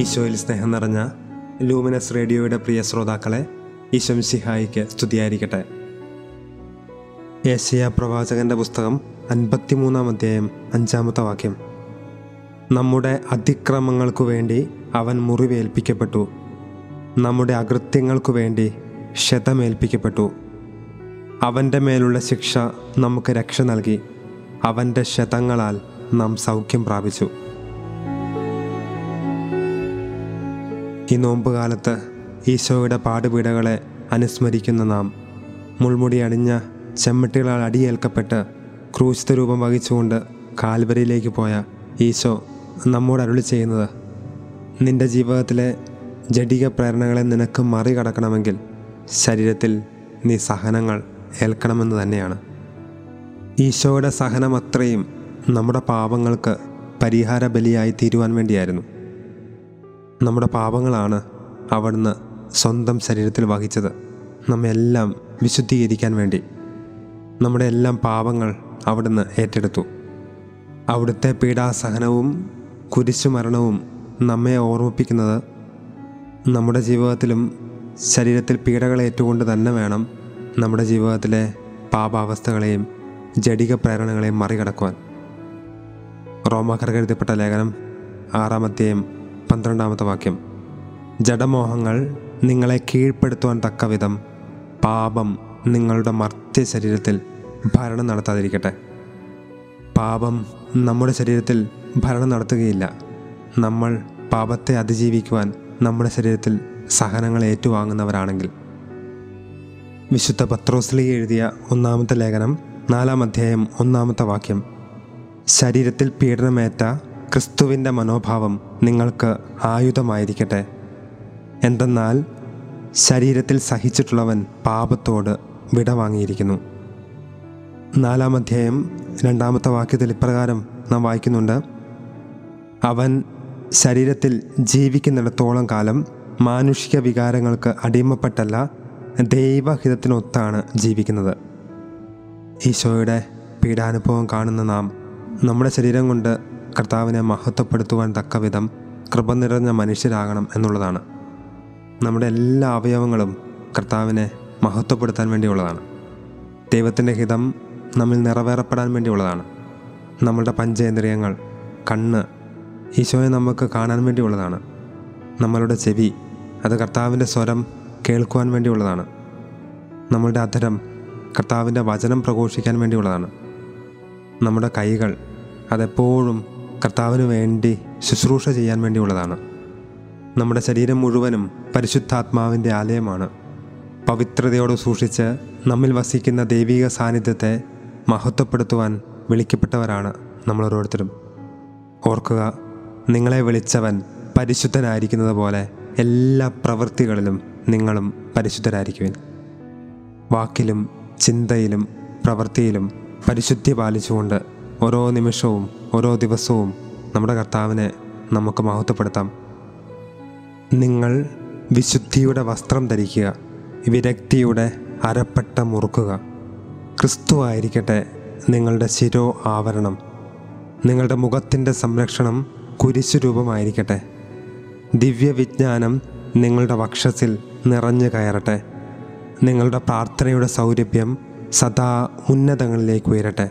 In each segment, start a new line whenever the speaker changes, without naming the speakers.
ഈശോയിൽ സ്നേഹം നിറഞ്ഞ ലൂമിനസ് റേഡിയോയുടെ പ്രിയ ശ്രോതാക്കളെ ഈശം സിഹായിക്ക് സ്തുതിയായിരിക്കട്ടെ. ഏഷ്യ പ്രവാചകന്റെ പുസ്തകം അൻപത്തിമൂന്നാം അധ്യായം അഞ്ചാമത്തെ വാക്യം. നമ്മുടെ അതിക്രമങ്ങൾക്കു വേണ്ടി അവൻ മുറിവേൽപ്പിക്കപ്പെട്ടു. നമ്മുടെ അകൃത്യങ്ങൾക്കു വേണ്ടി ക്ഷതമേൽപ്പിക്കപ്പെട്ടു. അവന്റെ മേലുള്ള ശിക്ഷ നമുക്ക് രക്ഷ നൽകി. അവന്റെ ക്ഷതങ്ങളാൽ നാം സൗഖ്യം പ്രാപിച്ചു. ഈ നോമ്പ് കാലത്ത് ഈശോയുടെ പാടുപീടകളെ അനുസ്മരിക്കുന്ന നാം. മുൾമുടി അണിഞ്ഞ ചെമ്മട്ടികളാൽ അടിയേൽക്കപ്പെട്ട് ക്രൂശിത രൂപം വഹിച്ചുകൊണ്ട് കാൽവരിയിലേക്ക് പോയ ഈശോ നമ്മോട് അരുളി ചെയ്യുന്നത് നിന്റെ ജീവിതത്തിലെ ജഡിക പ്രേരണകളെ നിനക്ക് മറികടക്കണമെങ്കിൽ ശരീരത്തിൽ നീ സഹനങ്ങൾ ഏൽക്കണമെന്ന് തന്നെയാണ്. ഈശോയുടെ സഹനം അത്രയും നമ്മുടെ പാപങ്ങൾക്ക് പരിഹാര ബലിയായി തീരുവാൻ വേണ്ടിയായിരുന്നു. നമ്മുടെ പാപങ്ങളാണ് അവിടുന്ന് സ്വന്തം ശരീരത്തിൽ വഹിച്ചത്. നമ്മെല്ലാം വിശുദ്ധീകരിക്കാൻ വേണ്ടി. നമ്മുടെ എല്ലാം പാപങ്ങൾ അവിടുന്ന് ഏറ്റെടുത്തു. അവിടുത്തെ പീഡാസഹനവും കുരിശുമരണവും നമ്മെ ഓർമ്മിപ്പിക്കുന്നത് നമ്മുടെ ജീവിതത്തിലും ശരീരത്തിൽ പീഡകൾ ഏറ്റുകൊണ്ട് തന്നെ വേണം നമ്മുടെ ജീവിതത്തിലെ പാപാവസ്ഥകളെയും ജടിക പ്രേരണകളെയും മറികടക്കുവാൻ. റോമാക്കർക്ക് എഴുതപ്പെട്ട ലേഖനം ആറാമത്തെയും പന്ത്രണ്ടാമത്തെ വാക്യം. ജഡമോഹങ്ങൾ നിങ്ങളെ കീഴ്പ്പെടുത്തുവാൻ തക്ക വിധം പാപം നിങ്ങളുടെ മർത്യ ശരീരത്തിൽ ഭരണം നടത്താതിരിക്കട്ടെ. പാപം നമ്മുടെ ശരീരത്തിൽ ഭരണം നടത്തുകയില്ല. നമ്മൾ പാപത്തെ അതിജീവിക്കുവാൻ നമ്മുടെ ശരീരത്തിൽ സഹനങ്ങൾ ഏറ്റുവാങ്ങുന്നവരാണെങ്കിൽ. വിശുദ്ധ പത്രോസ്ലി എഴുതിയ ഒന്നാമത്തെ ലേഖനം നാലാം അധ്യായം ഒന്നാമത്തെ വാക്യം. ശരീരത്തിൽ പീഡനമേറ്റ ക്രിസ്തുവിന്റെ മനോഭാവം നിങ്ങൾക്ക് ആയുധമായിരിക്കട്ടെ. എന്തെന്നാൽ ശരീരത്തിൽ സഹിച്ചിട്ടുള്ളവൻ പാപത്തോട് വിടവാങ്ങിയിരിക്കുന്നു നാലാം അധ്യായം രണ്ടാമത്തെ വാക്യത്തിൽ ഇപ്രകാരം നാം വായിക്കുന്നുണ്ട്. അവൻ ശരീരത്തിൽ ജീവിക്കുന്നിടത്തോളം കാലം മാനുഷിക വികാരങ്ങൾക്ക് അടിമപ്പെട്ടല്ല ദൈവഹിതത്തിനൊത്താണ് ജീവിക്കുന്നത്. ഈശോയുടെ പീഡാനുഭവം കാണുന്ന നാം നമ്മുടെ ശരീരം കൊണ്ട് കർത്താവിനെ മഹത്വപ്പെടുത്തുവാൻ തക്ക വിധം കൃപ നിറഞ്ഞ മനുഷ്യരാകണം എന്നുള്ളതാണ്. നമ്മുടെ എല്ലാ അവയവങ്ങളും കർത്താവിനെ മഹത്വപ്പെടുത്താൻ വേണ്ടിയുള്ളതാണ്. ദൈവത്തിന്റെ ഹിതം നമ്മിൽ നിറവേറപ്പെടാൻ വേണ്ടിയുള്ളതാണ്. നമ്മളുടെ പഞ്ചേന്ദ്രിയങ്ങൾ കണ്ണ് ഈശോയെ നമുക്ക് കാണാൻ വേണ്ടിയുള്ളതാണ്. നമ്മളുടെ ചെവി അത് കർത്താവിന്റെ സ്വരം കേൾക്കുവാൻ വേണ്ടിയുള്ളതാണ്. നമ്മളുടെ അധരം കർത്താവിന്റെ വചനം പ്രഘോഷിക്കാൻ വേണ്ടിയുള്ളതാണ്. നമ്മുടെ കൈകൾ അതെപ്പോഴും കർത്താവിന് വേണ്ടി ശുശ്രൂഷ ചെയ്യാൻ വേണ്ടിയുള്ളതാണ്. നമ്മുടെ ശരീരം മുഴുവനും പരിശുദ്ധാത്മാവിന്റെ ആലയമാണ്. പവിത്രതയോട് സൂക്ഷിച്ച് നമ്മിൽ വസിക്കുന്ന ദൈവിക സാന്നിധ്യത്തെ മഹത്വപ്പെടുത്തുവാൻ വിളിക്കപ്പെട്ടവരാണ് നമ്മൾ ഓരോരുത്തരും ഓർക്കുക നിങ്ങളെ വിളിച്ചവൻ പരിശുദ്ധനായിരിക്കുന്നത് പോലെ എല്ലാ പ്രവൃത്തികളിലും നിങ്ങളും പരിശുദ്ധരായിരിക്കുവിൻ. വാക്കിലും ചിന്തയിലും പ്രവൃത്തിയിലും പരിശുദ്ധി പാലിച്ചുകൊണ്ട് ഓരോ നിമിഷവും ഓരോ ദിവസവും നമ്മുടെ കർത്താവിനെ നമുക്ക് മഹത്വപ്പെടുത്താം. നിങ്ങൾ വിശുദ്ധിയുടെ വസ്ത്രം ധരിക്കുക വിരക്തിയുടെ അരപ്പെട്ട മുറുക്കുക. ക്രിസ്തു ആയിരിക്കട്ടെ നിങ്ങളുടെ ശിരോ ആവരണം. നിങ്ങളുടെ മുഖത്തിന്റെ സംരക്ഷണം കുരിശു രൂപമായിരിക്കട്ടെ. ദിവ്യവിജ്ഞാനം നിങ്ങളുടെ വക്ഷത്തിൽ നിറഞ്ഞു കയറട്ടെ. നിങ്ങളുടെ പ്രാർത്ഥനയുടെ സൗരഭ്യം സദാ ഉന്നതങ്ങളിലേക്ക് ഉയരട്ടെ.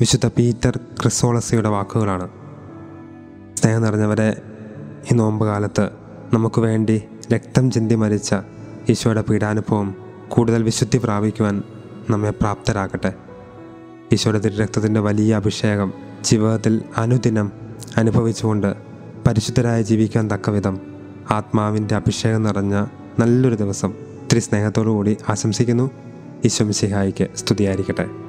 വിശുദ്ധ പീറ്റർ ക്രിസോളസിയുടെ വാക്കുകളാണ്. സ്നേഹം നിറഞ്ഞവരെ ഈ നോമ്പ് കാലത്ത് നമുക്ക് വേണ്ടി രക്തം ചിന്തി മരിച്ച ഈശോയുടെ പീഡാനുഭവം കൂടുതൽ വിശുദ്ധി പ്രാപിക്കുവാൻ നമ്മെ പ്രാപ്തരാക്കട്ടെ ഈശോയുടെ തിരുരക്തത്തിന്റെ വലിയ അഭിഷേകം ജീവിതത്തിൽ അനുദിനം അനുഭവിച്ചുകൊണ്ട് പരിശുദ്ധരായി ജീവിക്കാൻ തക്കവിധം ആത്മാവിന്റെ അഭിഷേകം നിറഞ്ഞ നല്ലൊരു ദിവസം. ഇത്തിരി സ്നേഹത്തോടു കൂടി ആശംസിക്കുന്നു. ഈശോ മിശിഹായിക്ക് സ്തുതിയായിരിക്കട്ടെ.